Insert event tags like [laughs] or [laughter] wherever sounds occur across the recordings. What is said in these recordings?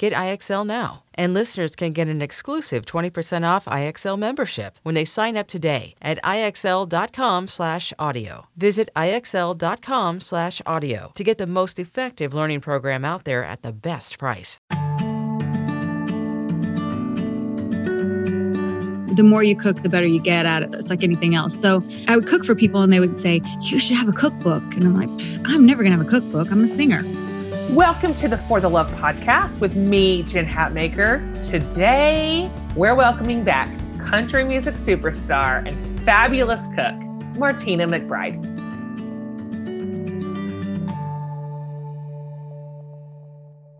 Get IXL now. And listeners can get an exclusive 20% off IXL membership when they sign up today at IXL.com/audio. Visit IXL.com/audio to get the most effective learning program out there at the best price. the more you cook, the better you get at it. It's like anything else. So I would cook for people and they would say, You should have a cookbook. And I'm like, I'm never going to have a cookbook. I'm a singer. Welcome to the For the Love podcast with me, Jen Hatmaker. Today, we're welcoming back country music superstar and fabulous cook, Martina McBride.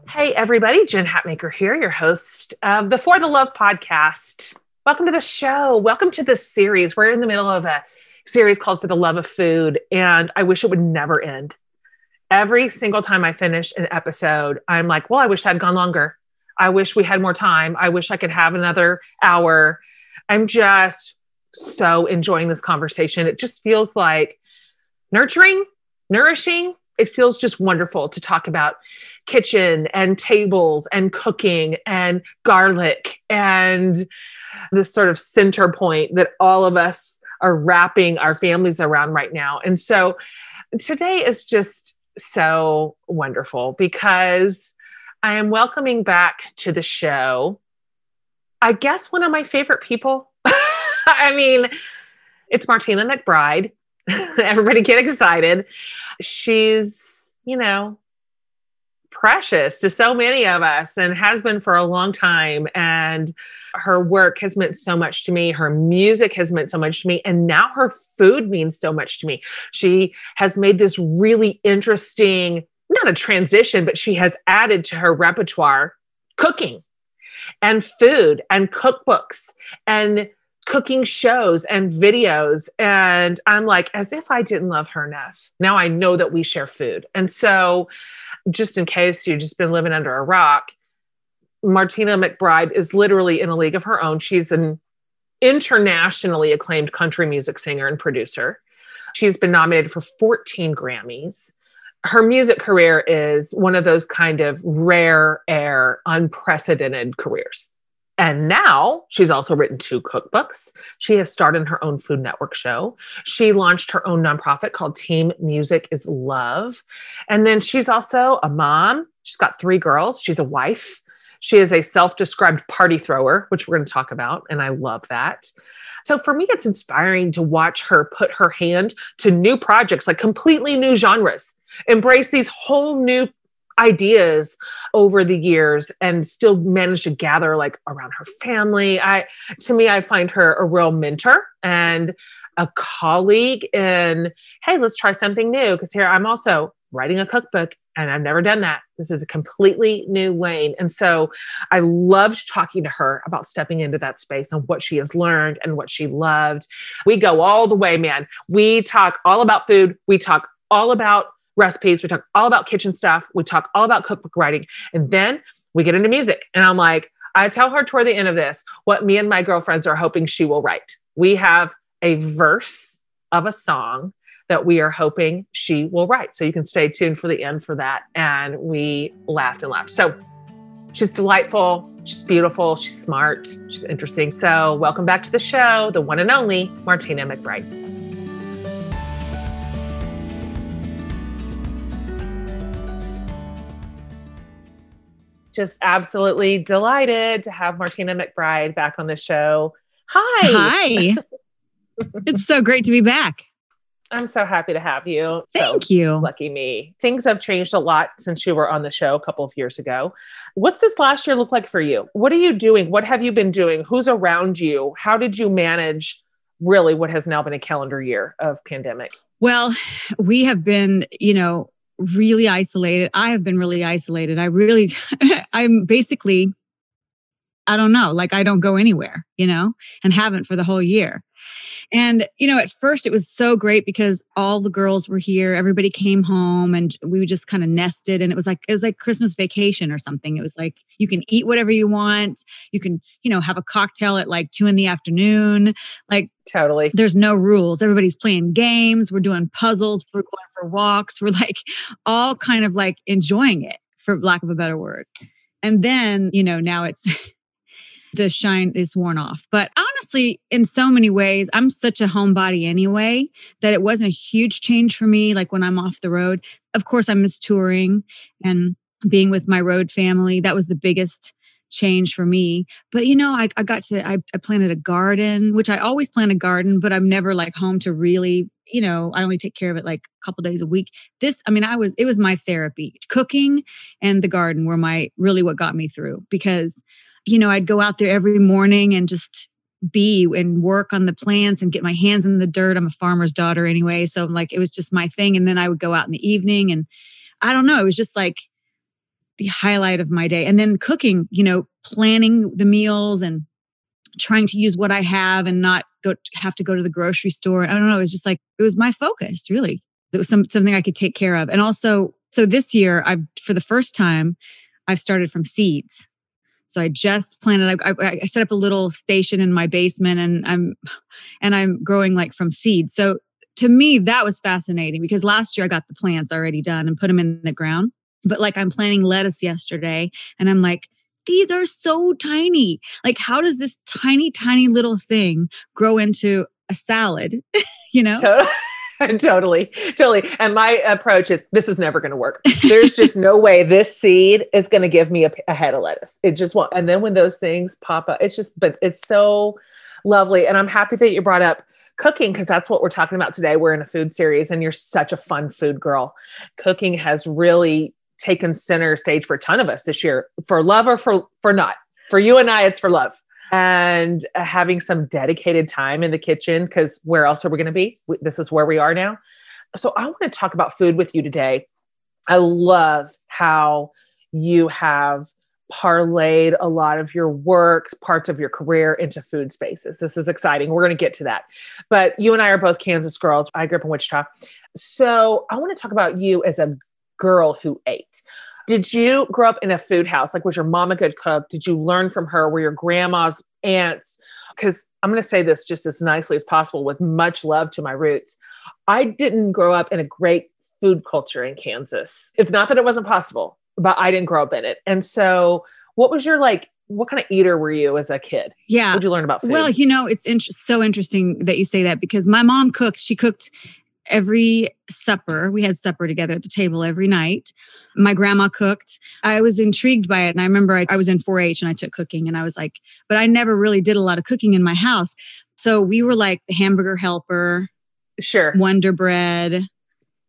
Hey, everybody, Jen Hatmaker here, your host of the For the Love podcast. Welcome to the show. Welcome to this series. We're in the middle of a series called For the Love of Food, and I wish it would never end. Every single time I finish an episode, I'm like, well, I wish I'd gone longer. I wish we had more time. I wish I could have another hour. I'm just so enjoying this conversation. It just feels like nurturing, nourishing. It feels just wonderful to talk about kitchen and tables and cooking and garlic and this sort of center point that all of us are wrapping our families around right now. And so today is just so wonderful because I am welcoming back to the show, I guess, one of my favorite people. [laughs] I mean, it's Martina McBride. [laughs] Everybody get excited. She's, you know, precious to so many of us and has been for a long time. And her work has meant so much to me. Her music has meant so much to me. And now her food means so much to me. She has made this really interesting, not a transition, but she has added to her repertoire cooking and food and cookbooks and cooking shows and videos. And I'm like, as if I didn't love her enough. Now I know that we share food. And so, just in case you've just been living under a rock, Martina McBride is literally in a league of her own. She's an internationally acclaimed country music singer and producer. She's been nominated for 14 Grammys. Her music career is one of those kind of rare air, unprecedented careers. And now she's also written two cookbooks. She has starred in her own Food Network show. She launched her own nonprofit called Team Music is Love. And then she's also a mom. She's got three girls. She's a wife. She is a self described party thrower, which we're going to talk about. And I love that. So for me, it's inspiring to watch her put her hand to new projects, like completely new genres, embrace these whole new ideas over the years and still managed to gather like around her family. I to me I find her a real mentor and a colleague in hey, let's try something new because here I'm also writing a cookbook and I've never done that. This is a completely new lane. And so I loved talking to her about stepping into that space and what she has learned and what she loved. We go all the way, man. We talk all about food, we talk all about recipes. We talk all about kitchen stuff. We talk all about cookbook writing. And then we get into music. And I'm like, I tell her toward the end of this what me and my girlfriends are hoping she will write. We have a verse of a song that we are hoping she will write. So you can stay tuned for the end for that. And we laughed and laughed. So she's delightful. She's beautiful. She's smart. She's interesting. So welcome back to the show, the one and only Martina McBride. Just absolutely delighted to have Martina McBride back on the show. Hi. Hi. [laughs] it's so great to be back. I'm so happy to have you. Thank so, you. Lucky me. Things have changed a lot since you were on the show a couple of years ago. What's this last year look like for you? What are you doing? What have you been doing? Who's around you? How did you manage really what has now been a calendar year of pandemic? Well, we have been, you know, really isolated. I have been really isolated. I really, [laughs] I'm basically, I don't know, like I don't go anywhere, you know, and haven't for the whole year. And, you know, at first it was so great because all the girls were here, everybody came home and we just kind of nested and it was like it was like Christmas vacation or something. It was like you can eat whatever you want. You can, you know, have a cocktail at like two in the afternoon. Like totally. There's no rules. Everybody's playing games. We're doing puzzles. We're going for walks. We're like all kind of like enjoying it, for lack of a better word. And then, you know, now it's [laughs] the shine is worn off. But honestly, in so many ways, I'm such a homebody anyway that it wasn't a huge change for me. Like when I'm off the road, of course, I miss touring and being with my road family. That was the biggest change for me. But you know, I, I got to, I, I planted a garden, which I always plant a garden, but I'm never like home to really, you know, I only take care of it like a couple days a week. This, I mean, I was, it was my therapy. Cooking and the garden were my, really what got me through because you know, I'd go out there every morning and just be and work on the plants and get my hands in the dirt. I'm a farmer's daughter anyway. So like it was just my thing. And then I would go out in the evening and I don't know, it was just like the highlight of my day. And then cooking, you know, planning the meals and trying to use what I have and not go have to go to the grocery store. I don't know. It was just like it was my focus, really. It was some, something I could take care of. And also, so this year I've for the first time, I've started from seeds. So I just planted. I, I, set up a little station in my basement, and I'm and I'm growing like from seed. So to me, that was fascinating because last year I got the plants already done and put them in the ground. But like I'm planting lettuce yesterday, and I'm like, these are so tiny. Like, how does this tiny, tiny little thing grow into a salad? [laughs] you know? totally, [laughs] [laughs] totally. Totally. And my approach is this is never going to work. There's just no [laughs] way this seed is going to give me a, a, head of lettuce. It just won't. And then when those things pop up, it's just, but it's so lovely. And I'm happy that you brought up cooking because that's what we're talking about today. We're in a food series and you're such a fun food girl. Cooking has really taken center stage for a ton of us this year for love or for, for not. For you and I, it's for love and having some dedicated time in the kitchen because where else are we going to be? This is where we are now. So I want to talk about food with you today. I love how you have parlayed a lot of your work, parts of your career into food spaces. This is exciting. We're going to get to that. But you and I are both Kansas girls. I grew up in Wichita. So I want to talk about you as a girl who ate. Did you grow up in a food house? Like, was your mom a good cook? Did you learn from her? Were your grandma's aunts? Because I'm going to say this just as nicely as possible with much love to my roots. I didn't grow up in a great food culture in Kansas. It's not that it wasn't possible, but I didn't grow up in it. And so, what was your like? What kind of eater were you as a kid? Yeah. What did you learn about food? Well, you know, it's in- so interesting that you say that because my mom cooked. She cooked every supper. We had supper together at the table every night. My grandma cooked. I was intrigued by it. And I remember I, I was in 4 H and I took cooking and I was like, but I never really did a lot of cooking in my house. So we were like the hamburger helper, sure, Wonder Bread.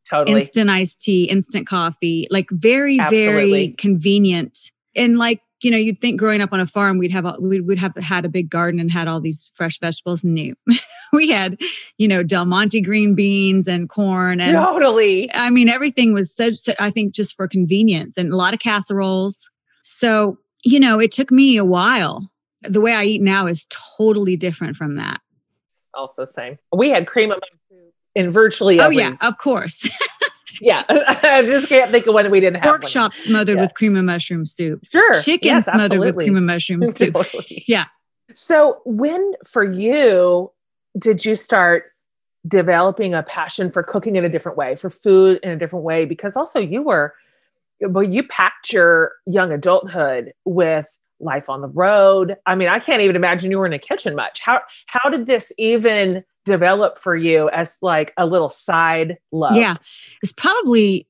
totally. instant iced tea, instant coffee, like very, Absolutely. very convenient. And like, you know, you'd think growing up on a farm, we'd have, we would have had a big garden and had all these fresh vegetables. New, [laughs] we had, you know, Del Monte green beans and corn. And totally. I mean, everything was such, I think, just for convenience and a lot of casseroles. So, you know, it took me a while. The way I eat now is totally different from that. Also same. We had cream of in virtually Oh, every. yeah, of course. [laughs] yeah. [laughs] I just can't think of one we didn't have. Pork chop smothered Yeah. with cream of mushroom soup. Sure. Chicken Yes, smothered with cream of mushroom soup. Totally. [laughs] Yeah. So, when for you did you start developing a passion for cooking in a different way, for food in a different way? Because also you were, well, you packed your young adulthood with life on the road. I mean, I can't even imagine you were in a kitchen much. How how did this even develop for you as like a little side love? Yeah. It's probably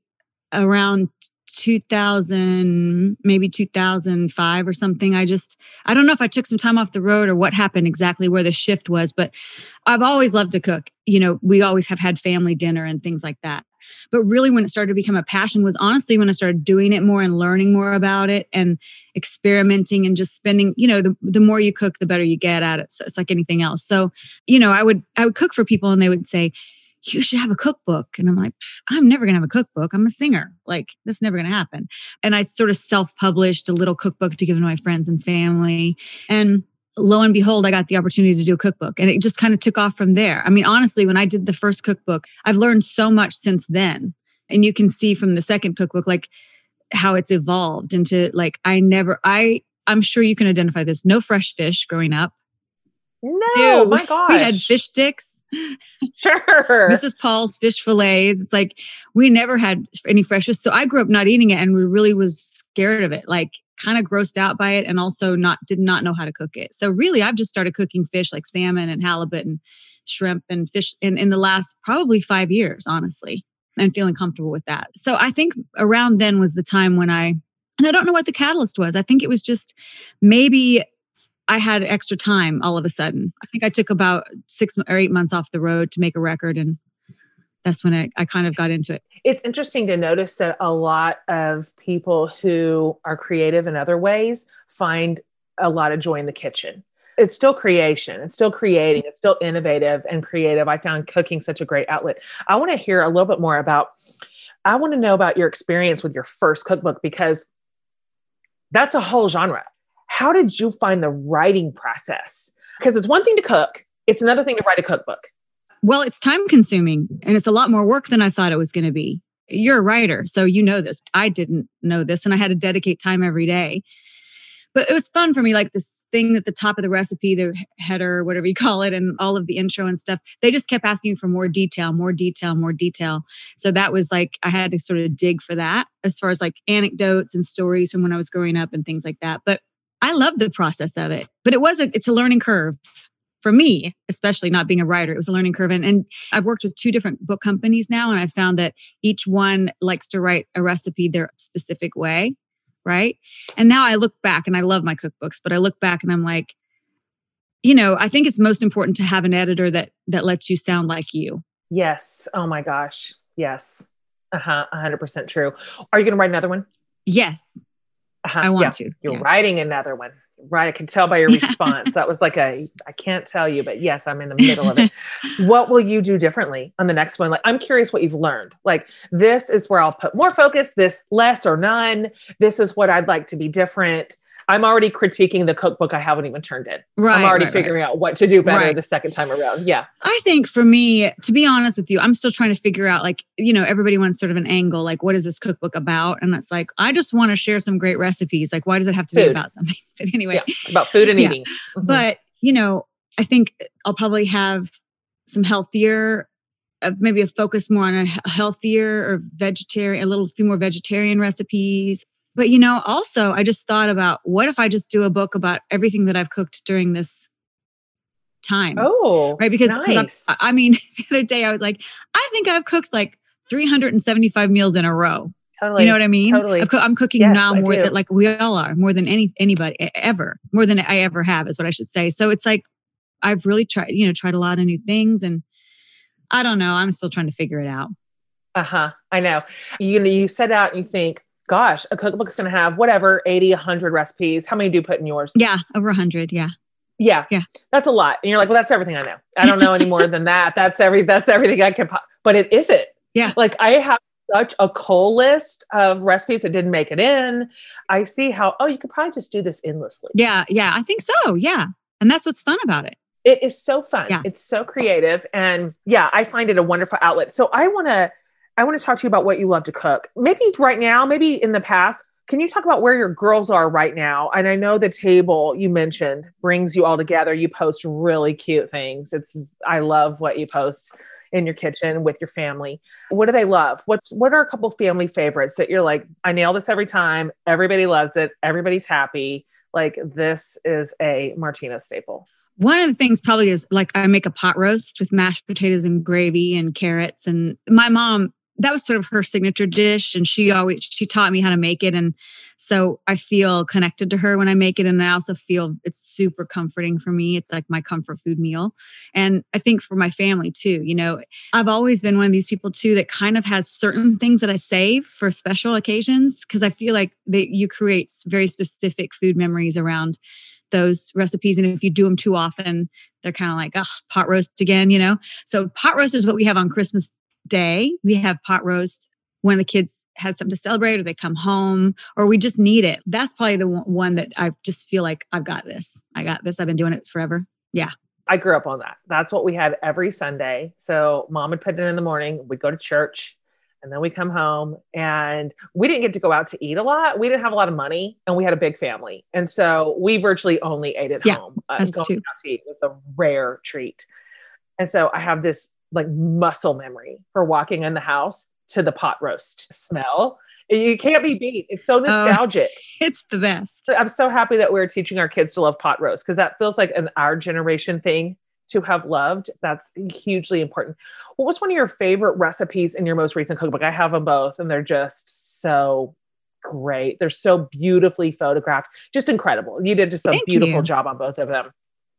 around 2000, maybe 2005 or something. I just, I don't know if I took some time off the road or what happened exactly where the shift was, but I've always loved to cook. You know, we always have had family dinner and things like that. But really, when it started to become a passion, was honestly when I started doing it more and learning more about it and experimenting and just spending, you know, the, the more you cook, the better you get at it. So it's like anything else. So, you know, I would, I would cook for people and they would say, you should have a cookbook. And I'm like, I'm never going to have a cookbook. I'm a singer. Like, that's never going to happen. And I sort of self published a little cookbook to give to my friends and family. And lo and behold, I got the opportunity to do a cookbook. And it just kind of took off from there. I mean, honestly, when I did the first cookbook, I've learned so much since then. And you can see from the second cookbook, like, how it's evolved into like, I never, I, I'm sure you can identify this. No fresh fish growing up. No, Ew. my gosh. [laughs] We had fish sticks. Sure. Mrs. Paul's fish fillets. It's like we never had any fresh. So I grew up not eating it and we really was scared of it, like kind of grossed out by it and also not did not know how to cook it. So really I've just started cooking fish like salmon and halibut and shrimp and fish in, in the last probably five years, honestly, and feeling comfortable with that. So I think around then was the time when I and I don't know what the catalyst was. I think it was just maybe I had extra time all of a sudden. I think I took about six or eight months off the road to make a record. And that's when I, I kind of got into it. it's interesting to notice that a lot of people who are creative in other ways find a lot of joy in the kitchen. It's still creation, it's still creating, it's still innovative and creative. I found cooking such a great outlet. I want to hear a little bit more about, I want to know about your experience with your first cookbook because that's a whole genre. How did you find the writing process? Because it's one thing to cook, it's another thing to write a cookbook. Well, it's time consuming and it's a lot more work than I thought it was going to be. You're a writer, so you know this. I didn't know this and I had to dedicate time every day. But it was fun for me, like this thing at the top of the recipe, the header, whatever you [laughs] call it, and all of the intro and stuff. They just kept asking for more detail, more detail, more detail. So that was like, I had to sort of dig for that as far as like anecdotes and stories from when I was growing up and things like that. But I love the process of it. But it was a, it's a learning curve for me, especially not being a writer. It was a learning curve. And, and I've worked with two different book companies now, and I found that each one likes to write a recipe their specific way. Right. And now I look back and I love my cookbooks, but I look back and I'm like, you know, I think it's most important to have an editor that that lets you sound like you. Yes. Oh my gosh. Yes. Uh huh. 100% true. Are you going to write another one? Yes, Uh-huh. I want Yeah. to. You're Yeah. writing another one. Right. I can tell by your response. that was like a, I can't tell you, but yes, I'm in the middle of it. [laughs] what will you do differently on the next one? Like, I'm curious what you've learned. Like, this is where I'll put more focus, this less or none. This is what I'd like to be different. I'm already critiquing the cookbook I haven't even turned in. Right. I'm already right, right. figuring out what to do better Right. the second time around. Yeah. I think for me, to be honest with you, I'm still trying to figure out like, you know, everybody wants sort of an angle, like what is this cookbook about? And it's like, I just want to share some great recipes. Like, why does it have to be about something? [laughs] But anyway, Yeah. It's about food and Yeah. eating. Mhm. but you know, I think I'll probably have some healthier, uh, maybe a focus more on a healthier or vegetarian, a little few more vegetarian recipes. But you know, also I just thought about what if I just do a book about everything that I've cooked during this time? oh, right? Because nice. I I mean, [laughs] the other day I was like, I think I've cooked like 375 meals in a row. totally. You know what I mean? totally. Co- I'm cooking Yes, now more than like we all are, more than any anybody ever, more than I ever have, is what I should say. So it's like I've really tried, you know, tried a lot of new things, and I don't know. I'm still trying to figure it out. Uh huh. I know. You know, you set out and you think, gosh, a cookbook's going to have whatever 80, 100 recipes. How many do you put in yours? Yeah, over 100. Yeah. Yeah. Yeah. That's a lot. And you're like, well, that's everything I know. I don't know any more than that. [laughs] That's every, that's everything I can, po-. but it isn't. Yeah. Like I have such a coal list of recipes that didn't make it in. I see how, oh, you could probably just do this endlessly. Yeah. Yeah. I think so. Yeah. And that's what's fun about it. It is so fun. Yeah. It's so creative. And yeah, I find it a wonderful outlet. So I want to, I want to talk to you about what you love to cook. Maybe right now, maybe in the past, can you talk about where your girls are right now? And I know the table you mentioned brings you all together. You post really cute things. It's I love what you post in your kitchen with your family. What do they love? What's what are a couple family favorites that you're like, I nail this every time. Everybody loves it. Everybody's happy. Like this is a Martina staple. One of the things probably is like I make a pot roast with mashed potatoes and gravy and carrots. And my mom that was sort of her signature dish and she always she taught me how to make it and so i feel connected to her when i make it and i also feel it's super comforting for me it's like my comfort food meal and i think for my family too you know i've always been one of these people too that kind of has certain things that i save for special occasions because i feel like that you create very specific food memories around those recipes. And if you do them too often, they're kind of like, oh, pot roast again, you know? So pot roast is what we have on Christmas day. We have pot roast when the kids has something to celebrate or they come home or we just need it. That's probably the one that I just feel like I've got this. I got this. I've been doing it forever. Yeah. I grew up on that. That's what we had every Sunday. So mom would put it in the morning. We'd go to church and then we come home and we didn't get to go out to eat a lot. We didn't have a lot of money and we had a big family. And so we virtually only ate at yeah, home. Uh, going too. out to eat was a rare treat. And so I have this like muscle memory for walking in the house to the pot roast smell. You can't be beat. It's so oh, [laughs] nostalgic. Oh, it's the best. I'm so happy that we're teaching our kids to love pot roast because that feels like an our generation thing to have loved. That's hugely important. What was one of your favorite recipes in your most recent cookbook? I have them both and they're just so great. They're so beautifully photographed. Just incredible. You did just a Thank beautiful you. job on both of them.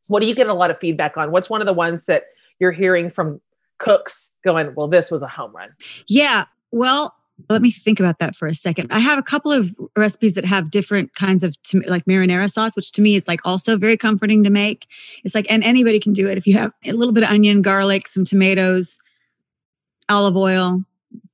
What do you get a lot of feedback on? What's one of the ones that you're hearing from cooks going, well, this was a home run? Yeah. Well, let me think about that for a second. I have a couple of recipes that have different kinds of like marinara sauce, which to me is like also very comforting to make. It's like, and anybody can do it if you have a little bit of onion, garlic, some tomatoes, olive oil,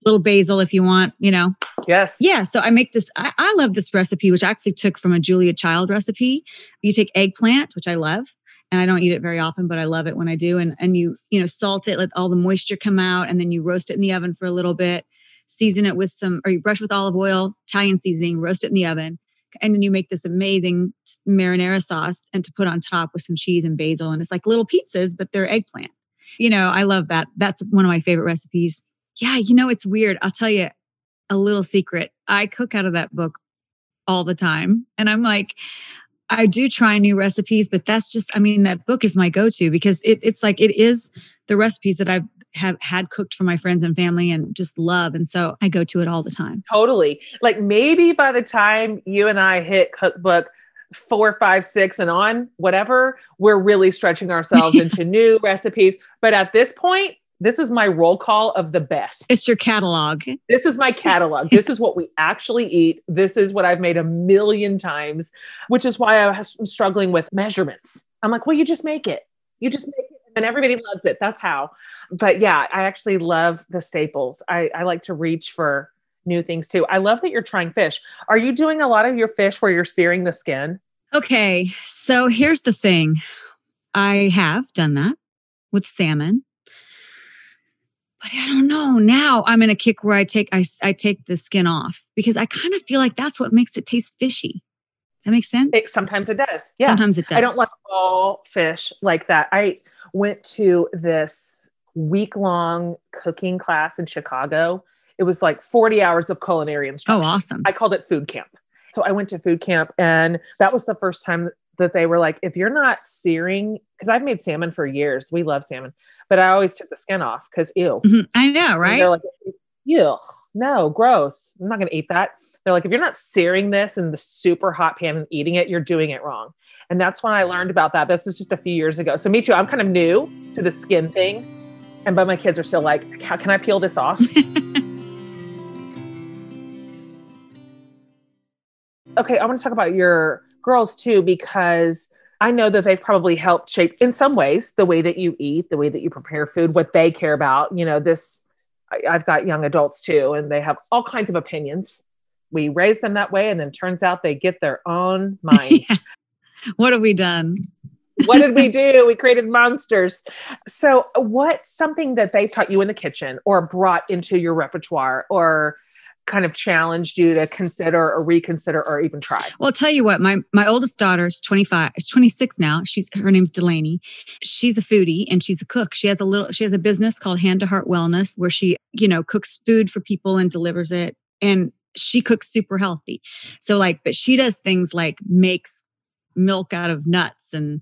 little basil if you want, you know. Yes. Yeah. So I make this, I, I love this recipe, which I actually took from a Julia Child recipe. You take eggplant, which I love, and I don't eat it very often, but I love it when I do. And and you you know salt it, let all the moisture come out, and then you roast it in the oven for a little bit. Season it with some, or you brush with olive oil, Italian seasoning, roast it in the oven, and then you make this amazing marinara sauce and to put on top with some cheese and basil. And it's like little pizzas, but they're eggplant. You know, I love that. That's one of my favorite recipes. Yeah, you know, it's weird. I'll tell you a little secret. I cook out of that book all the time. And I'm like, I do try new recipes, but that's just, I mean, that book is my go to because it, it's like, it is the recipes that I've have had cooked for my friends and family and just love. And so I go to it all the time. Totally. Like maybe by the time you and I hit cookbook four, five, six, and on, whatever, we're really stretching ourselves [laughs] into new recipes. But at this point, this is my roll call of the best. It's your catalog. This is my catalog. [laughs] this is what we actually eat. This is what I've made a million times, which is why I'm struggling with measurements. I'm like, well, you just make it. You just make it and everybody loves it. That's how. But yeah, I actually love the staples. I, I like to reach for new things too. I love that you're trying fish. Are you doing a lot of your fish where you're searing the skin? Okay. So here's the thing I have done that with salmon but I don't know. Now I'm in a kick where I take I, I take the skin off because I kind of feel like that's what makes it taste fishy. Does that make sense? It, sometimes it does. Yeah. Sometimes it does. I don't like all fish like that. I went to this week long cooking class in Chicago. It was like 40 hours of culinary oh, instruction. Oh, awesome. I called it food camp. So I went to food camp and that was the first time that they were like, if you're not searing, because I've made salmon for years, we love salmon, but I always took the skin off because ew. Mm-hmm. I know, right? And they're like, ew, no, gross. I'm not going to eat that. They're like, if you're not searing this in the super hot pan and eating it, you're doing it wrong. And that's when I learned about that. This is just a few years ago. So me too. I'm kind of new to the skin thing. And but my kids are still like, how can I peel this off? [laughs] okay, I want to talk about your girls too, because I know that they've probably helped shape in some ways the way that you eat, the way that you prepare food, what they care about. You know, this, I, I've got young adults too, and they have all kinds of opinions. We raise them that way, and then turns out they get their own [laughs] minds. yeah. What have we done? what did we [laughs] do? We created monsters. So, what's something that they taught you in the kitchen or brought into your repertoire or kind of challenged you to consider or reconsider or even try? Well, I'll tell you what, my my oldest daughter's 25, 26 now. She's her name's Delaney. She's a foodie and she's a cook. She has a little she has a business called Hand to Heart Wellness where she, you know, cooks food for people and delivers it. And she cooks super healthy. So like, but she does things like makes milk out of nuts and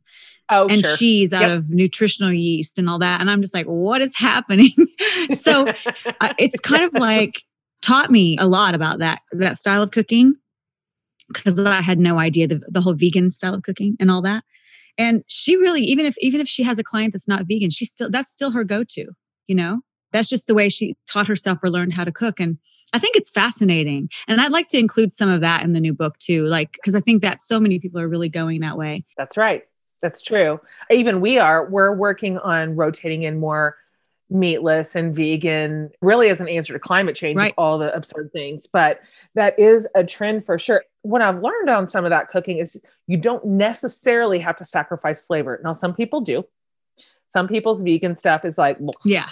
oh, and sure. cheese out yep. of nutritional yeast and all that. And I'm just like, what is happening? [laughs] so [laughs] uh, it's kind of like taught me a lot about that that style of cooking because I had no idea the, the whole vegan style of cooking and all that. And she really, even if even if she has a client that's not vegan, she still that's still her go-to, you know? That's just the way she taught herself or learned how to cook. And I think it's fascinating. And I'd like to include some of that in the new book too, like, because I think that so many people are really going that way. That's right. That's true. Even we are, we're working on rotating in more meatless and vegan, really as an answer to climate change, right. all the absurd things. But that is a trend for sure. What I've learned on some of that cooking is you don't necessarily have to sacrifice flavor. Now, some people do. Some people's vegan stuff is like, yeah.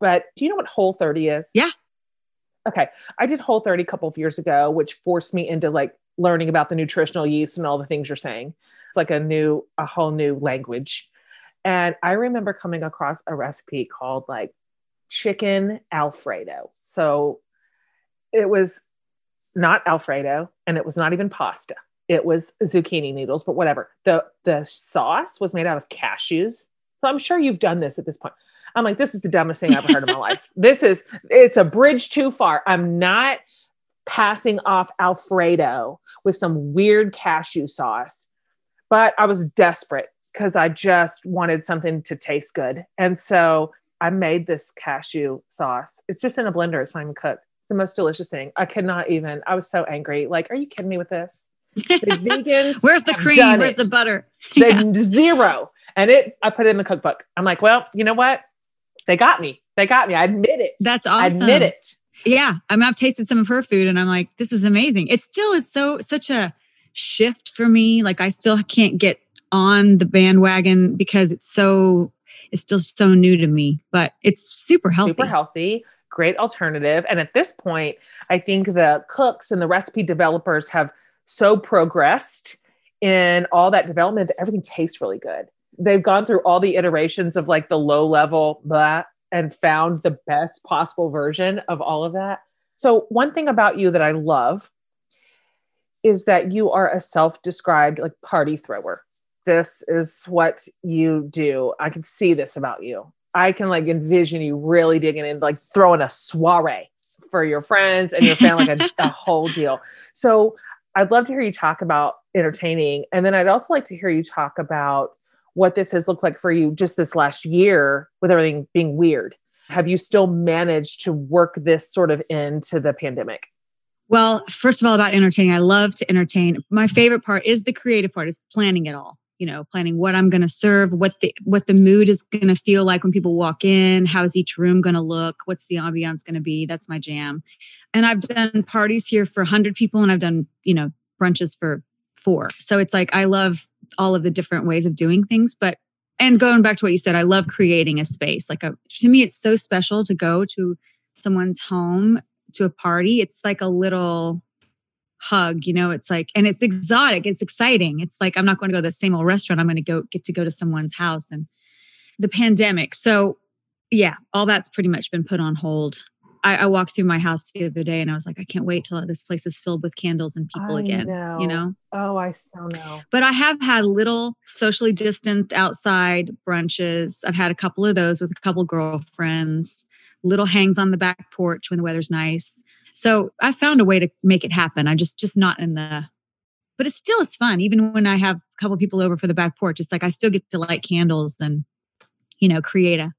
But do you know what Whole 30 is? Yeah. Okay. I did Whole 30 a couple of years ago, which forced me into like learning about the nutritional yeast and all the things you're saying. It's like a new, a whole new language. And I remember coming across a recipe called like chicken Alfredo. So it was not Alfredo and it was not even pasta. It was zucchini noodles, but whatever. The the sauce was made out of cashews. So I'm sure you've done this at this point. I'm like, this is the dumbest thing I've ever heard in my life. [laughs] This is, it's a bridge too far. I'm not passing off Alfredo with some weird cashew sauce, but I was desperate because I just wanted something to taste good. And so I made this cashew sauce. It's just in a blender, it's not even cooked. It's the most delicious thing. I could not even, I was so angry. Like, are you kidding me with this? The [laughs] vegans. Where's the cream? Where's it. the butter? [laughs] Yeah. Zero. And it, I put it in the cookbook. I'm like, well, you know what? they got me. They got me. I admit it. That's awesome. I admit it. Yeah. I mean, I've tasted some of her food and I'm like, this is amazing. It still is so, such a shift for me. Like, I still can't get on the bandwagon because it's so, it's still so new to me, but it's super healthy. Super healthy. Great alternative. And at this point, I think the cooks and the recipe developers have so progressed in all that development that everything tastes really good they've gone through all the iterations of like the low level blah and found the best possible version of all of that. So, one thing about you that I love is that you are a self described like party thrower. This is what you do. I can see this about you. I can like envision you really digging in, like throwing a soiree for your friends and your family, like a, [laughs] a whole deal. So, I'd love to hear you talk about entertaining. And then I'd also like to hear you talk about what this has looked like for you just this last year with everything being weird. Have you still managed to work this sort of into the pandemic? Well, first of all, about entertaining, I love to entertain. My favorite part is the creative part, is planning it all. You know, planning what I'm going to serve, what the what the mood is going to feel like when people walk in, how is each room going to look, what's the ambiance going to be. That's my jam. And I've done parties here for 100 people, and I've done you know brunches for four. So it's like I love all of the different ways of doing things but and going back to what you said i love creating a space like a to me it's so special to go to someone's home to a party it's like a little hug you know it's like and it's exotic it's exciting it's like i'm not going to go to the same old restaurant i'm going to go get to go to someone's house and the pandemic so yeah all that's pretty much been put on hold I, I, walked through my house the other day and I was like, I can't wait till this place is filled with candles and people I again. Know. You know? Oh, I so know. But I have had little socially distanced outside brunches. I've had a couple of those with a couple girlfriends, little hangs on the back porch when the weather's nice. So I found a way to make it happen. I just just not in the but it still is fun. Even when I have a couple people over for the back porch, it's like I still get to light candles and, you know, create a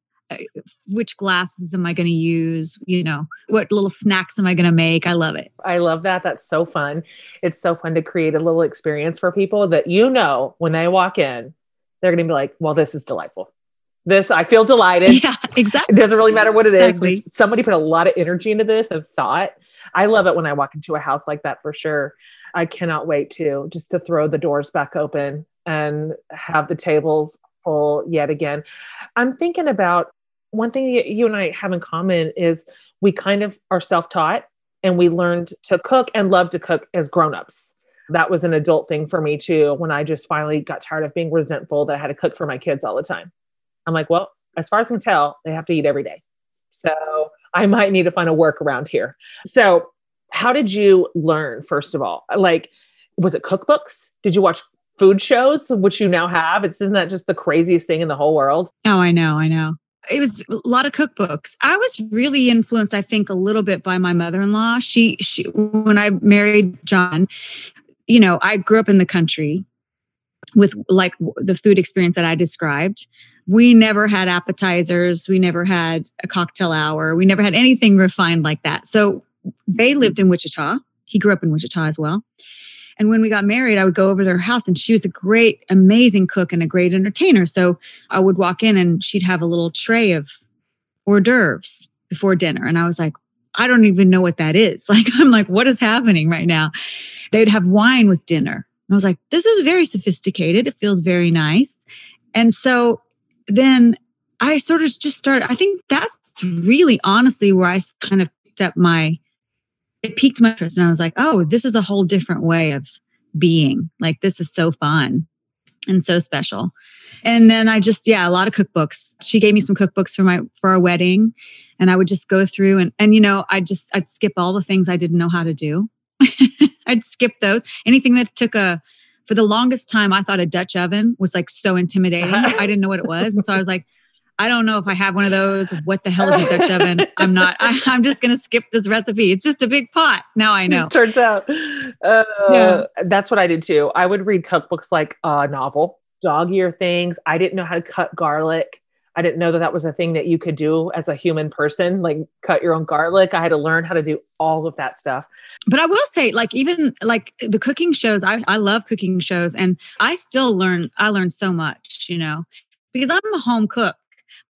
which glasses am I going to use? You know, what little snacks am I going to make? I love it. I love that. That's so fun. It's so fun to create a little experience for people that you know when they walk in, they're going to be like, well, this is delightful. This, I feel delighted. [laughs] Yeah, exactly. It doesn't really matter what it exactly. is. Somebody put a lot of energy into this and thought. I love it when I walk into a house like that for sure. I cannot wait to just to throw the doors back open and have the tables full yet again. I'm thinking about one thing you and I have in common is we kind of are self taught and we learned to cook and love to cook as grown ups. That was an adult thing for me too when I just finally got tired of being resentful that I had to cook for my kids all the time. I'm like, well, as far as I can tell, they have to eat every day. So I might need to find a workaround here. So, how did you learn, first of all? Like, was it cookbooks? Did you watch food shows, which you now have? It's isn't that just the craziest thing in the whole world? Oh, I know, I know it was a lot of cookbooks. I was really influenced, I think, a little bit by my mother-in-law. She, she, when I married John, you know, I grew up in the country with like the food experience that I described. We never had appetizers. We never had a cocktail hour. We never had anything refined like that. So they lived in Wichita. He grew up in Wichita as well. And when we got married, I would go over to her house and she was a great, amazing cook and a great entertainer. So I would walk in and she'd have a little tray of hors d'oeuvres before dinner. And I was like, I don't even know what that is. [laughs] Like, I'm like, what is happening right now? They'd have wine with dinner. I was like, this is very sophisticated. It feels very nice. And so then I sort of just started, I think that's really honestly where I kind of picked up my it piqued my interest and I was like, oh, this is a whole different way of being. Like this is so fun and so special. And then I just, yeah, a lot of cookbooks. She gave me some cookbooks for my for our wedding. And I would just go through and and you know, I just I'd skip all the things I didn't know how to do. [laughs] I'd skip those. Anything that took a for the longest time I thought a Dutch oven was like so intimidating. [laughs] I didn't know what it was. And so I was like, I don't know if I have one of those. What the hell is a Dutch oven? I'm not. I, am just going to skip this recipe. It's just a big pot. Now I know. turns out, uh, yeah. that's what I did too. I would read cookbooks like a novel, dog ear things. I didn't know how to cut garlic. I didn't know that that was a thing that you could do as a human person, like cut your own garlic. I had to learn how to do all of that stuff. But I will say, like, even like the cooking shows, I, I love cooking shows and I still learn, I learned so much, you know, because I'm a home cook.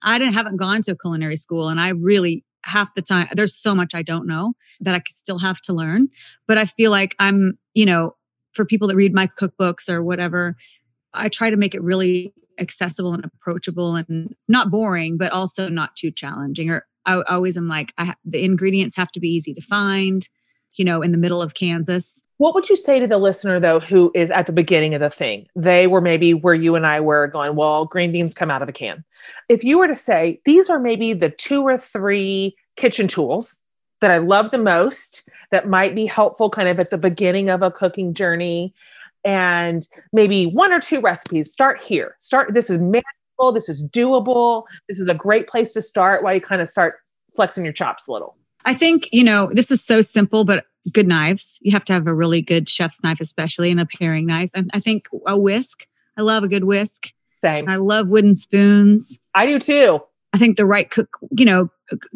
I didn't haven't gone to a culinary school and I really half the time there's so much I don't know that I still have to learn. But I feel like I'm, you know, for people that read my cookbooks or whatever, I try to make it really accessible and approachable and not boring, but also not too challenging. Or I, always am like, I ha- the ingredients have to be easy to find, you know, in the middle of Kansas. What would you say to the listener though, who is at the beginning of the thing? They were maybe where you and I were going, well, green beans come out of a can. If you were to say, these are maybe the two or three kitchen tools that I love the most that might be helpful kind of at the beginning of a cooking journey and maybe one or two recipes, start here. Start, this is manageable, this is doable, this is a great place to start while you kind of start flexing your chops a little. I think, you know, this is so simple, but good knives. You have to have a really good chef's knife, especially and a paring knife. And I think a whisk. I love a good whisk. Same. I love wooden spoons. I do too. I think the right cook, you know,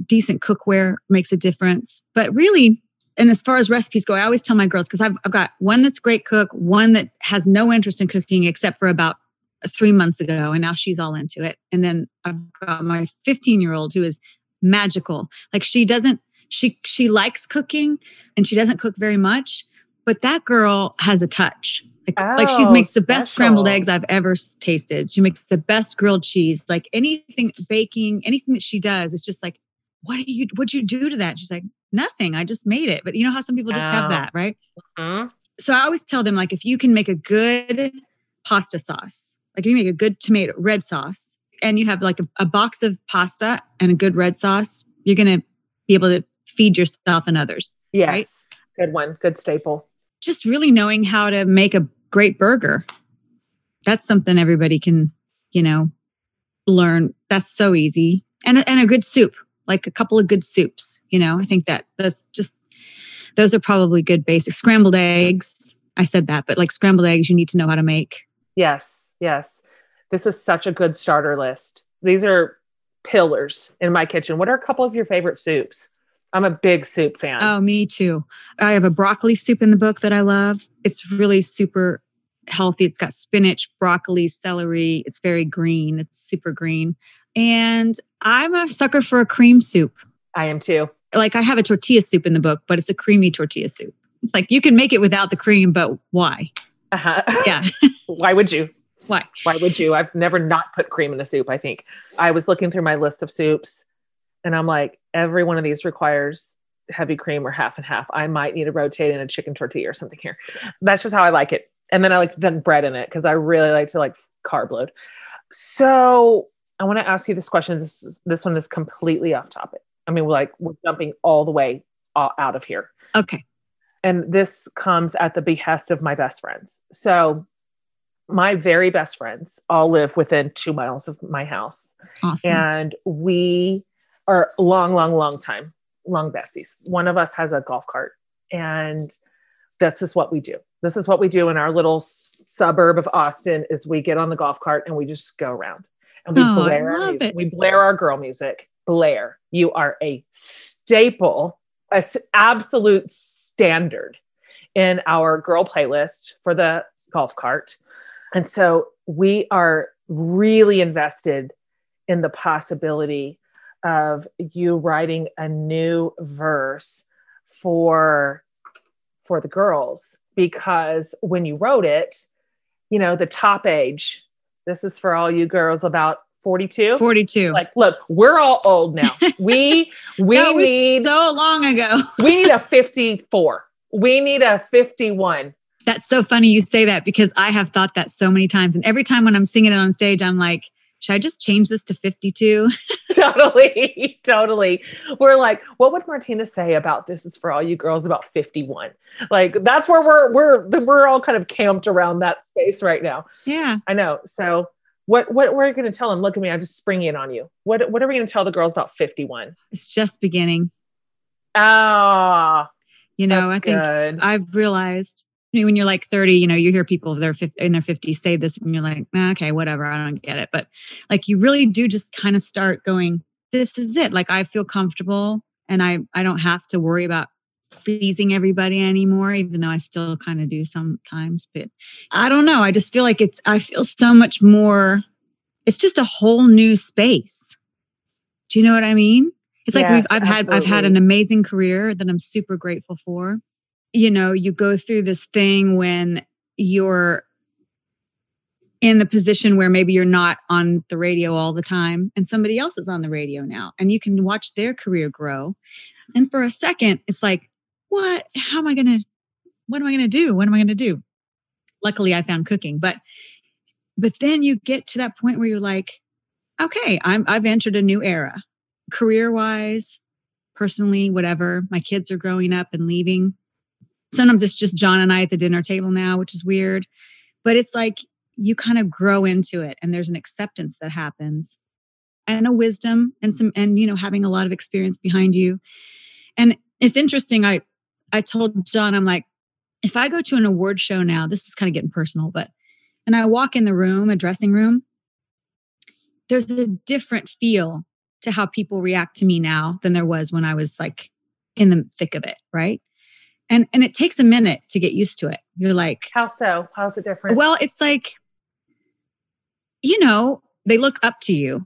decent cookware makes a difference. But really, and as far as recipes go, I always tell my girls because I've, I've got one that's great cook, one that has no interest in cooking except for about three months ago, and now she's all into it. And then I've got my 15 year old who is magical. Like she doesn't she she likes cooking and she doesn't cook very much, but that girl has a touch. Like, oh, like she oh, makes the best scrambled eggs I've ever tasted. She makes the best grilled cheese. Like anything baking, anything that she does, it's just like, what do you what'd you do to that? She's like, nothing. I just made it. But you know how some people just oh. have that, right? Uh-huh. So I always tell them like if you can make a good pasta sauce, like if you make a good tomato red sauce, and you have like a, a box of pasta and a good red sauce, you're gonna be able to feed yourself and others. Yes. Right? Good one. Good staple. Just really knowing how to make a great burger. That's something everybody can, you know, learn. That's so easy. And and a good soup, like a couple of good soups, you know. I think that that's just those are probably good basics. Scrambled eggs. I said that, but like scrambled eggs you need to know how to make. Yes. Yes. This is such a good starter list. These are pillars in my kitchen. What are a couple of your favorite soups? I'm a big soup fan. Oh, me too. I have a broccoli soup in the book that I love. It's really super healthy. It's got spinach, broccoli, celery. It's very green. It's super green. And I'm a sucker for a cream soup. I am too. Like I have a tortilla soup in the book, but it's a creamy tortilla soup. It's like you can make it without the cream, but why? Uh-huh. Yeah. [laughs] [laughs] Why would you? why? Why would you? I've never not put cream in a soup, I think. I was looking through my list of soups and I'm like, every one of these requires heavy cream or half and half. I might need to rotate in a chicken tortilla or something here. That's just how I like it. And then I like to dunk bread in it because I really like to like carb load. So I want to ask you this question. This is, this one is completely off topic. I mean, we're like we're jumping all the way out of here. Okay. And this comes at the behest of my best friends. So my very best friends all live within two miles of my house. Awesome. And we are long, long, long time, long besties. One of us has a golf cart, and this is what we do. This is what we do in our little s- suburb of Austin is we get on the golf cart and we just go around and we Oh, blare our music. it. We blare our girl music. Blair, you are a staple, a s- absolute standard in our girl playlist for the golf cart. And so we are really invested in the possibility of you writing a new verse for for the girls because when you wrote it, you know, the top age, this is for all you girls about 42. 42. Like, look, we're all old now. We [laughs] we need so long ago. [laughs] we need a 54. We need a 51. That's so funny you say that because I have thought that so many times. And every time when I'm singing it on stage, I'm like, should I just change this to 52? [laughs] totally, [laughs] totally. We're like, what would Martina say about this is for all you girls about 51? Like that's where we're we're we're all kind of camped around that space right now. Yeah. I know. So what what we're going to tell them? Look at me, I'm just springing it on you. What what are we going to tell the girls about 51? It's just beginning. Ah, You know, I think good. I've realized you know, when you're like 30, you know, you hear people they're in their 50s say this and you're like, "Ah, okay, whatever, I don't get it. But like you really do just kind of start going, this is it. Like I feel comfortable and I I don't have to worry about pleasing everybody anymore, even though I still kind of do sometimes. But I don't know. I just feel like it's I feel so much more, it's just a whole new space. Do you know what I mean? It's like we've I've had I've had an amazing career that I'm super grateful for you know, you go through this thing when you're in the position where maybe you're not on the radio all the time and somebody else is on the radio now and you can watch their career grow. And for a second, it's like, what? How am I going to, what am I going to do? What am I going to do? Luckily, I found cooking, but, but then you get to that point where you're like, okay, I'm, I've entered a new era career wise, personally, whatever. My kids are growing up and leaving sometimes it's just John and I at the dinner table now, which is weird. But it's like you kind of grow into it and there's an acceptance that happens and a wisdom and some and you know having a lot of experience behind you. And it's interesting I I told John I'm like if I go to an award show now, this is kind of getting personal, but and I walk in the room, a dressing room, there's a different feel to how people react to me now than there was when I was like in the thick of it, right? And and it takes a minute to get used to it. You're like, How so? How's it different? well, it's like, you know, they look up to you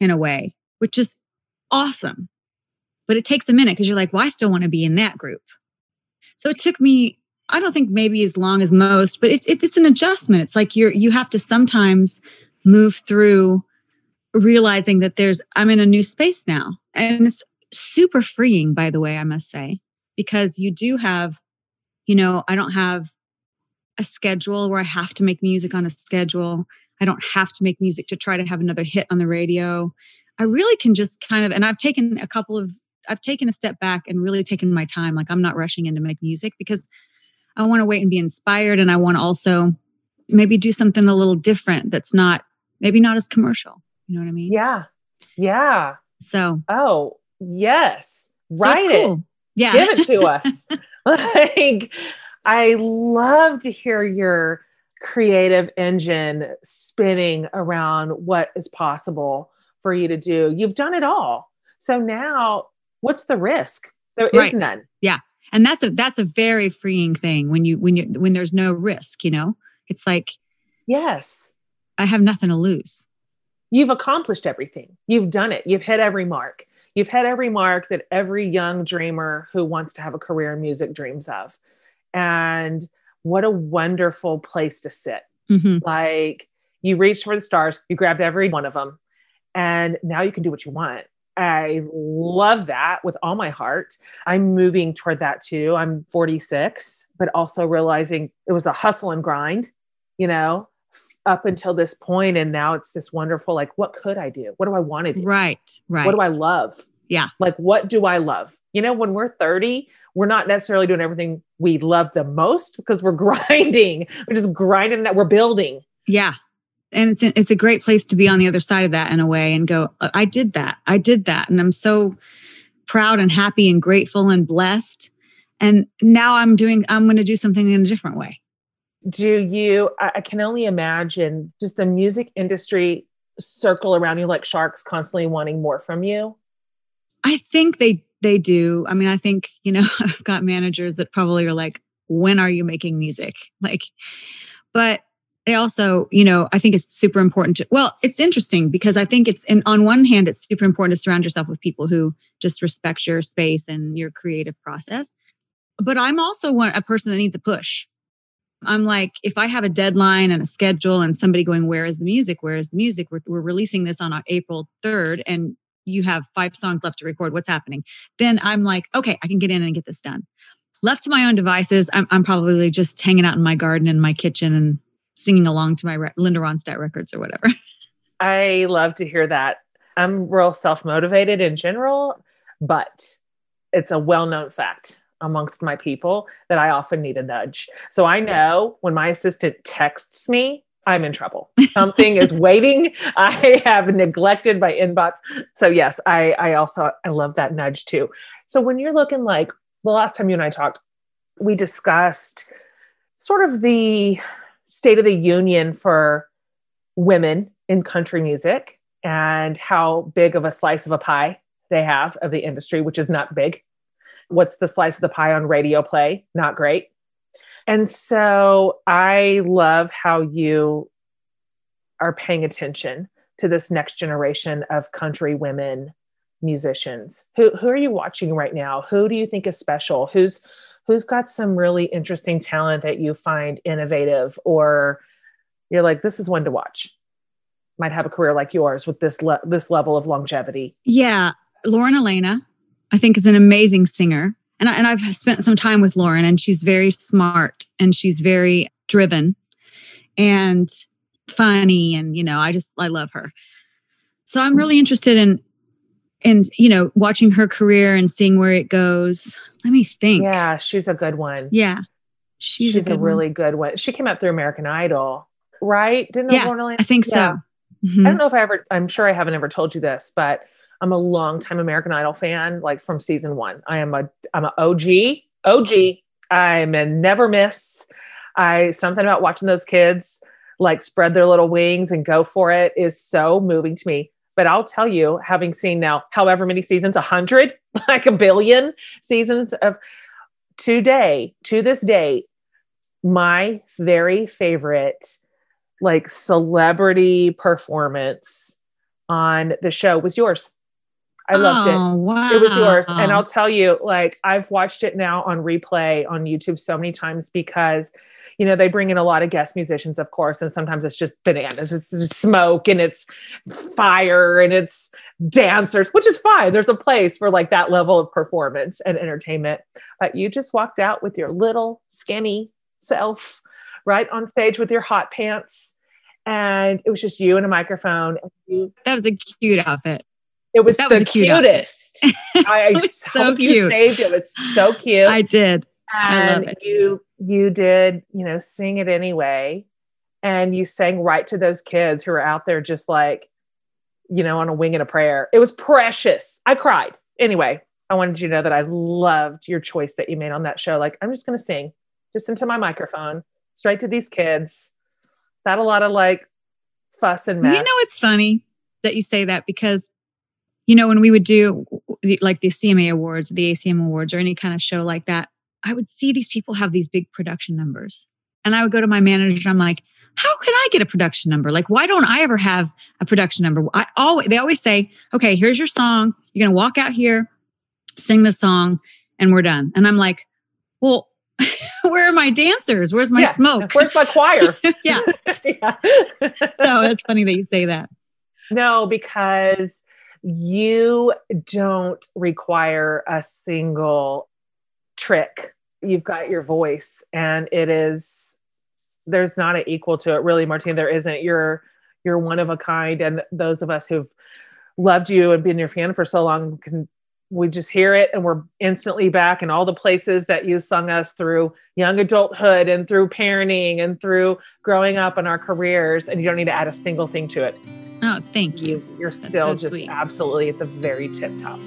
in a way, which is awesome. But it takes a minute because you're like, well, I still want to be in that group. So it took me, I don't think maybe as long as most, but it's it's an adjustment. It's like you're you have to sometimes move through realizing that there's I'm in a new space now. And it's super freeing, by the way, I must say, because you do have, you know, I don't have a schedule where I have to make music on a schedule. I don't have to make music to try to have another hit on the radio. I really can just kind of, and I've taken a couple of, I've taken a step back and really taken my time. Like I'm not rushing in to make music because I want to wait and be inspired. And I want to also maybe do something a little different that's not, maybe not as commercial. You know what I mean? yeah. Yeah. So, Oh, yes. so it. cool. Yeah. give it to [laughs] us. like, I love to hear your creative engine spinning around what is possible for you to do. You've done it all. So now what's the risk? There is Right. none. Yeah. And that's a that's a very freeing thing when you when you when there's no risk you know it's like Yes. i have nothing to lose You've accomplished everything. You've done it. You've hit every mark. You've hit every mark that every young dreamer who wants to have a career in music dreams of. And what a wonderful place to sit. hmm Like you reached for the stars, you grabbed every one of them, and now you can do what you want. I love that with all my heart. I'm moving toward that too. I'm 46, but also realizing it was a hustle and grind, you know, up until this point, And now it's this wonderful, like, what could I do? What do I want to do? right right What do I love? Yeah. Like, what do I love? You know, when we're 30, we're not necessarily doing everything we love the most because we're [laughs] grinding. We're just grinding that we're building. yeah and it's it's a great place to be on the other side of that in a way and go "Uh, i did that i did that and i'm so proud and happy and grateful and blessed and now i'm doing i'm going to do something in a different way do you I, I can only imagine just the music industry circle around you like sharks constantly wanting more from you I think they they do. I mean, I think, you know, [laughs] I've got managers that probably are like, when are you making music? [laughs] Like, but they also, you know, I think it's super important to well, it's interesting because I think it's and on one hand, it's super important to surround yourself with people who just respect your space and your creative process. But I'm also one a person that needs a push. I'm like, if I have a deadline and a schedule and somebody going, Where is the music? Where is the music? We're, we're releasing this on April 3rd and you have five songs left to record. What's happening? Then I'm like, okay, I can get in and get this done. Left to my own devices, I'm, I'm probably just hanging out in my garden in my kitchen and singing along to my re- Linda Ronstadt records or whatever. [laughs] i love to hear that i'm real self-motivated in general but it's a well-known fact amongst my people that i often need a nudge. So i know when my assistant texts me i'm in trouble. [laughs] Something is waiting. I have neglected my inbox. So yes i i also i love that nudge too. So when you're looking like the last time you and i talked we discussed sort of the state of the union for women in country music and how big of a slice of a pie they have of the industry which is not big what's the slice of the pie on radio play? Not great. And so i love how you are paying attention to this next generation of country women musicians. Who who are you watching right now? Who do you think is special? Who's who's got some really interesting talent that you find innovative or you're like this is one to watch. Might have a career like yours with this le- this level of longevity. Yeah, Lauren Alaina, I think is an amazing singer. And, I, and I've spent some time with Lauren and she's very smart and she's very driven and funny. And, you know, I just, I love her. So I'm really interested in, in, you know, watching her career and seeing where it goes. Let me think. yeah she's a good one Yeah. She's, she's, a, a, good one. really good one she came up through american idol right didn't Yeah, I think Yeah. so. I Mhm. don't know if I ever, I'm sure I haven't ever told you this, but I'm a long time American Idol fan, like from season one. I am a, I'm an OG, OG. I'm a never miss. I, something about watching those kids like spread their little wings and go for it is so moving to me. But I'll tell you, having seen now however many seasons, a hundred, [laughs] like a billion seasons of today, to this day, my very favorite like celebrity performance on the show was yours. I loved it. Oh, wow. It was yours. And I'll tell you, like, I've watched it now on replay on YouTube so many times because, you know, they bring in a lot of guest musicians, of course, and sometimes it's just bananas. It's just smoke and it's fire and it's dancers, which is fine. There's a place for like that level of performance and entertainment. But you just walked out with your little skinny self right on stage with your hot pants. And it was just you and a microphone. And you that was a cute outfit. It was That the was cutest. [laughs] I It was so hope you saved it. It was so cute. I did. I love and it. you you did, you know, sing it anyway. And you sang right to those kids who are out there just like, you know, on a wing and a prayer. It was precious. I cried. Anyway, I wanted you to know that I loved your choice that you made on that show. Like, I'm just gonna sing just into my microphone, straight to these kids. Not a lot of like fuss and mess. You know, it's funny. that you say that because you know when we would do like the CMA awards, the ACM awards or any kind of show like that, I would see these people have these big production numbers. And I would go to my manager I'm like, how can I get a production number? Like, why don't I ever have a production number? I always they always say, okay, here's your song. You're gonna walk out here, sing the song, and we're done. And I'm like, well, [laughs] where are my dancers? Where's my Yeah. smoke? Where's my choir? [laughs] yeah. [laughs] yeah. So it's funny that you say that. No, because you don't require a single trick. You've got your voice, and it is there's not an equal to it, really, Martina. There isn't. You're you're one of a kind, and those of us who've loved you and been your fan for so long can we just hear it and we're instantly back in all the places that you sung us through young adulthood and through parenting and through growing up in our careers and you don't need to add a single thing to it Oh, thank you. you you're still so just sweet. absolutely at the very tip top.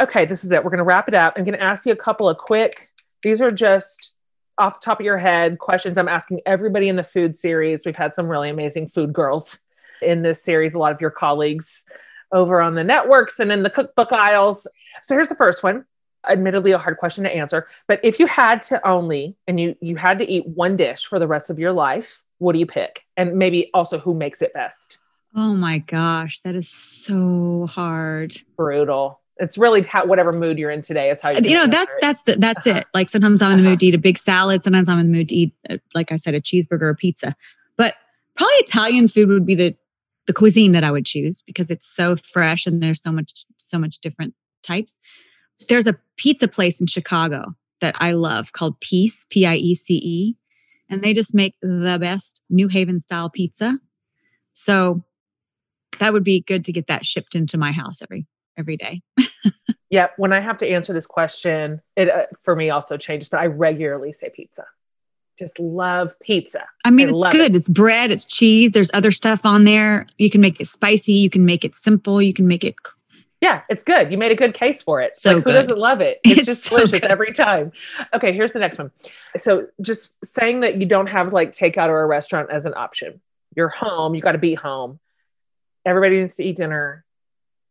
Okay this is it. We're going to wrap it up. I'm going to ask you a couple of quick these are just off the top of your head questions. I'm asking everybody in the food series. We've had some really amazing food girls in this series a lot of your colleagues over on the networks and in the cookbook aisles. So here's the first one admittedly a hard question to answer but if you had to only and you you had to eat one dish for the rest of your life what do you pick? And maybe also who makes it best? Oh my gosh, that is so hard. brutal. It's really how, whatever mood you're in today is how you you know that's that's the, that's Uh-huh. it. Like sometimes i'm in the Uh-huh. mood to eat a big salad. Sometimes i'm in the mood to eat uh, like i said a cheeseburger or pizza. But probably italian food would be the the cuisine that i would choose because it's so fresh and there's so much so much different types there's a pizza place in chicago that i love called Piece p-i-e-c-e and they just make the best new haven style pizza so that would be good to get that shipped into my house every every day [laughs] yeah, When I have to answer this question, it uh, for me also changes, but I regularly say pizza. Just love pizza. I mean, I it's good. It's bread, it's cheese. There's other stuff on there. You can make it spicy. You can make it simple. You can make it. Yeah, it's good. You made a good case for it. So like, who doesn't love it? [laughs] It's, It's just so delicious good. every time. Okay, here's the next one. So, just saying that you don't have like takeout or a restaurant as an option. You're home. You got to be home. Everybody needs to eat dinner.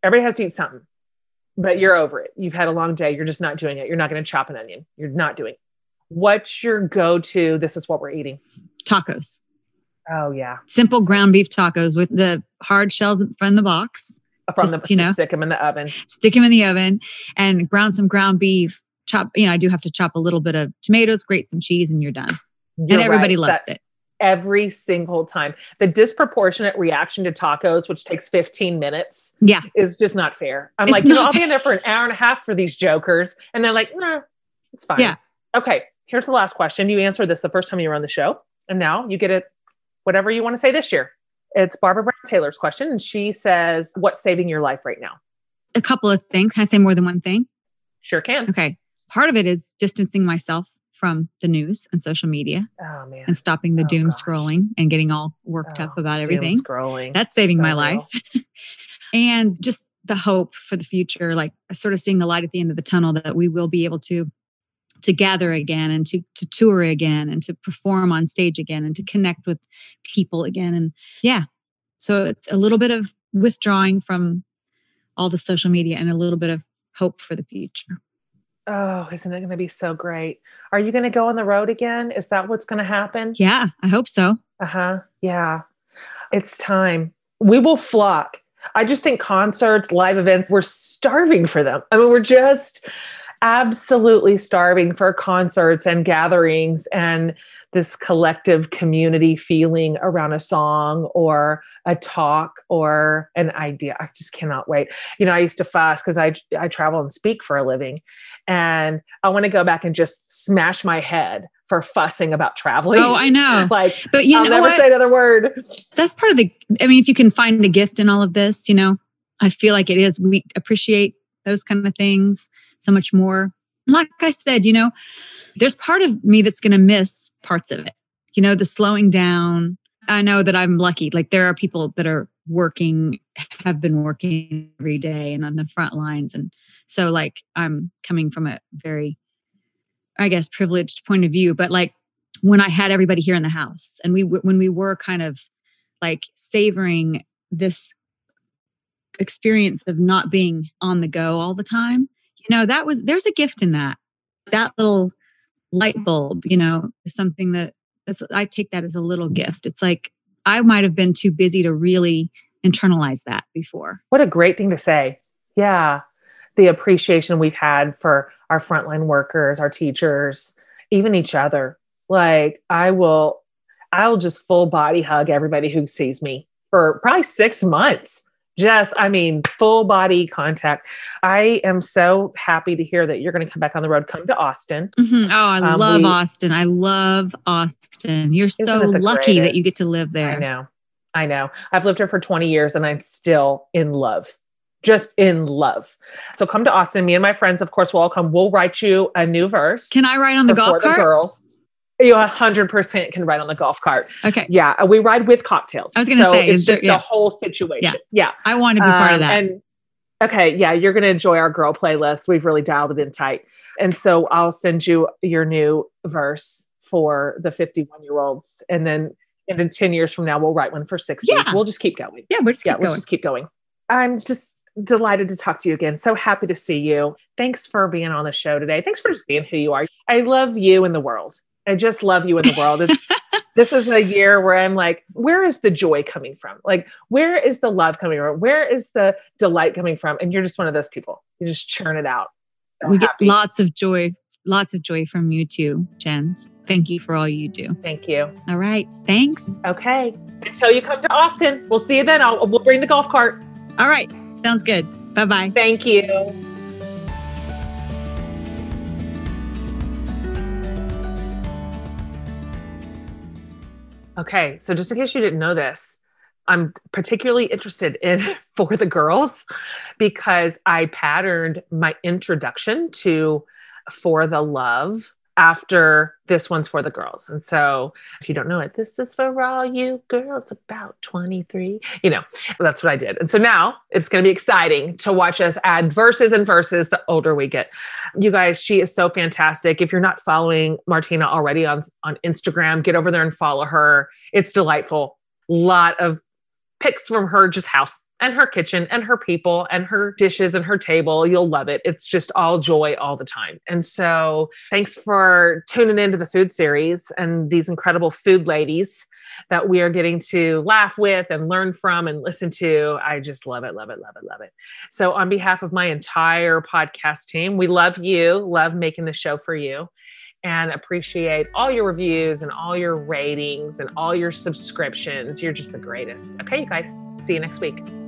Everybody has to eat something, but you're over it. You've had a long day. You're just not doing it. You're not going to chop an onion. You're not doing. It. What's your go-to? This is what we're eating. Tacos, Oh yeah, simple ground beef tacos with the hard shells from the box. From Just, the you know. stick them in the oven. Stick them in the oven and brown some ground beef. Chop. You know, I do have to chop a little bit of tomatoes, grate some cheese, and you're done. You're and everybody right. loves That- it. every single time. The disproportionate reaction to tacos, which takes 15 minutes, Yeah, is just not fair. I'm It's like, you know, I'll be in there for an hour and a half for these jokers. And they're like, nah, it's fine. Yeah. Okay. Here's the last question. You answered this the first time you were on the show. And now you get it, whatever you want to say this year. It's Barbara Brown Taylor's question. And she says, What's saving your life right now? a couple of things. Can I say more than one thing? Sure can. Okay. Part of it is distancing myself from the news and social media Oh, man. and stopping the Oh, doom gosh. scrolling and getting all worked up Oh, about doom everything. Scrolling. That's saving So my life. [laughs] and just the hope for the future, like sort of seeing the light at the end of the tunnel that we will be able to to gather again and to to tour again and to perform on stage again and to connect with people again. And yeah. So it's a little bit of withdrawing from all the social media and a little bit of hope for the future. Oh, isn't it going to be so great? Are you going to go on the road again? Is that what's going to happen? Yeah, I hope so. Uh huh. Yeah. It's time. We will flock. I just think concerts, live events, we're starving for them. I mean, we're just absolutely starving for concerts and gatherings and this collective community feeling around a song or a talk or an idea. I just cannot wait. You know, I used to fast because I I travel and speak for a living, and I want to go back and just smash my head for fussing about traveling. Oh, I know. [laughs] like But you I'll know never what? say another word. that's part of the i mean if you can find a gift in all of this you know i feel like it is we appreciate those kind of things so much more. Like i said you know there's part of me that's going to miss parts of it you know the slowing down. I know that i'm lucky like there are people that are working have been working every day and on the front lines and so like i'm coming from a very i guess privileged point of view but like when I had everybody here in the house and we when we were kind of like savoring this experience of not being on the go all the time you know that was there's a gift in that. That little light bulb you know is something that i take that as a little gift. It's like i might have been too busy to really internalize that before. What a great thing to say. Yeah. The appreciation we've had for our frontline workers our teachers even each other. Like i will i'll just full body hug everybody who sees me for probably six months just i mean full body contact. I am so happy to hear that you're going to come back on the road come to austin. Mm-hmm. oh i um, love we, austin. I love austin. You're so lucky greatest? that you get to live there. i know. I know. I've lived here for 20 years and i'm still in love. Just in love. So come to austin. Me and my friends of course will all come. We'll write you a new verse can i write on the golf cart? the girls you 100% can ride on the golf cart. Okay. Yeah. We ride with cocktails. I was going to so say, it's just there, yeah. the whole situation. Yeah. yeah. I want to be part um, of that. And okay. Yeah. You're going to enjoy our girl playlist. We've really dialed it in tight. And so I'll send you your new verse for the 51 year olds. And then, and in 10 years from now, we'll write one for 60s. Yeah. We'll just keep going. Yeah. We'll just keep yeah, going. Let's just keep going. I'm just delighted to talk to you again. So happy to see you. Thanks for being on the show today. Thanks for just being who you are. I love you and the world. I just love you in the world. It's [laughs] this is a year where I'm like, where is the joy coming from? Like, where is the love coming from? Where is the delight coming from? And you're just one of those people. You just churn it out. So we happy. get lots of joy, lots of joy from you too, Jens. Thank you for all you do. Thank you. All right. Thanks. Okay. Until you come to Austin, we'll see you then. I'll, we'll bring the golf cart. All right. Sounds good. Bye bye. Thank you. Okay, so just in case you didn't know this, I'm particularly interested in [laughs] For the Girls because I patterned my introduction to For the Love after this one's for the girls. And so if you don't know it, this is for all you girls about 23. You know, that's what I did. And so now it's going to be exciting to watch us add verses and verses the older we get. You guys, she is so fantastic. If you're not following Martina already on, on Instagram, get over there and follow her. It's delightful. Lot of pics from her just house and her kitchen and her people and her dishes and her table. You'll love it. It's just all joy all the time. And so, thanks for tuning into the food series and these incredible food ladies that we are getting to laugh with and learn from and listen to. I just love it, love it, love it, love it. So, on behalf of my entire podcast team, we love you, love making the show for you. And appreciate all your reviews and all your ratings and all your subscriptions. You're just the greatest. Okay, you guys, see you next week.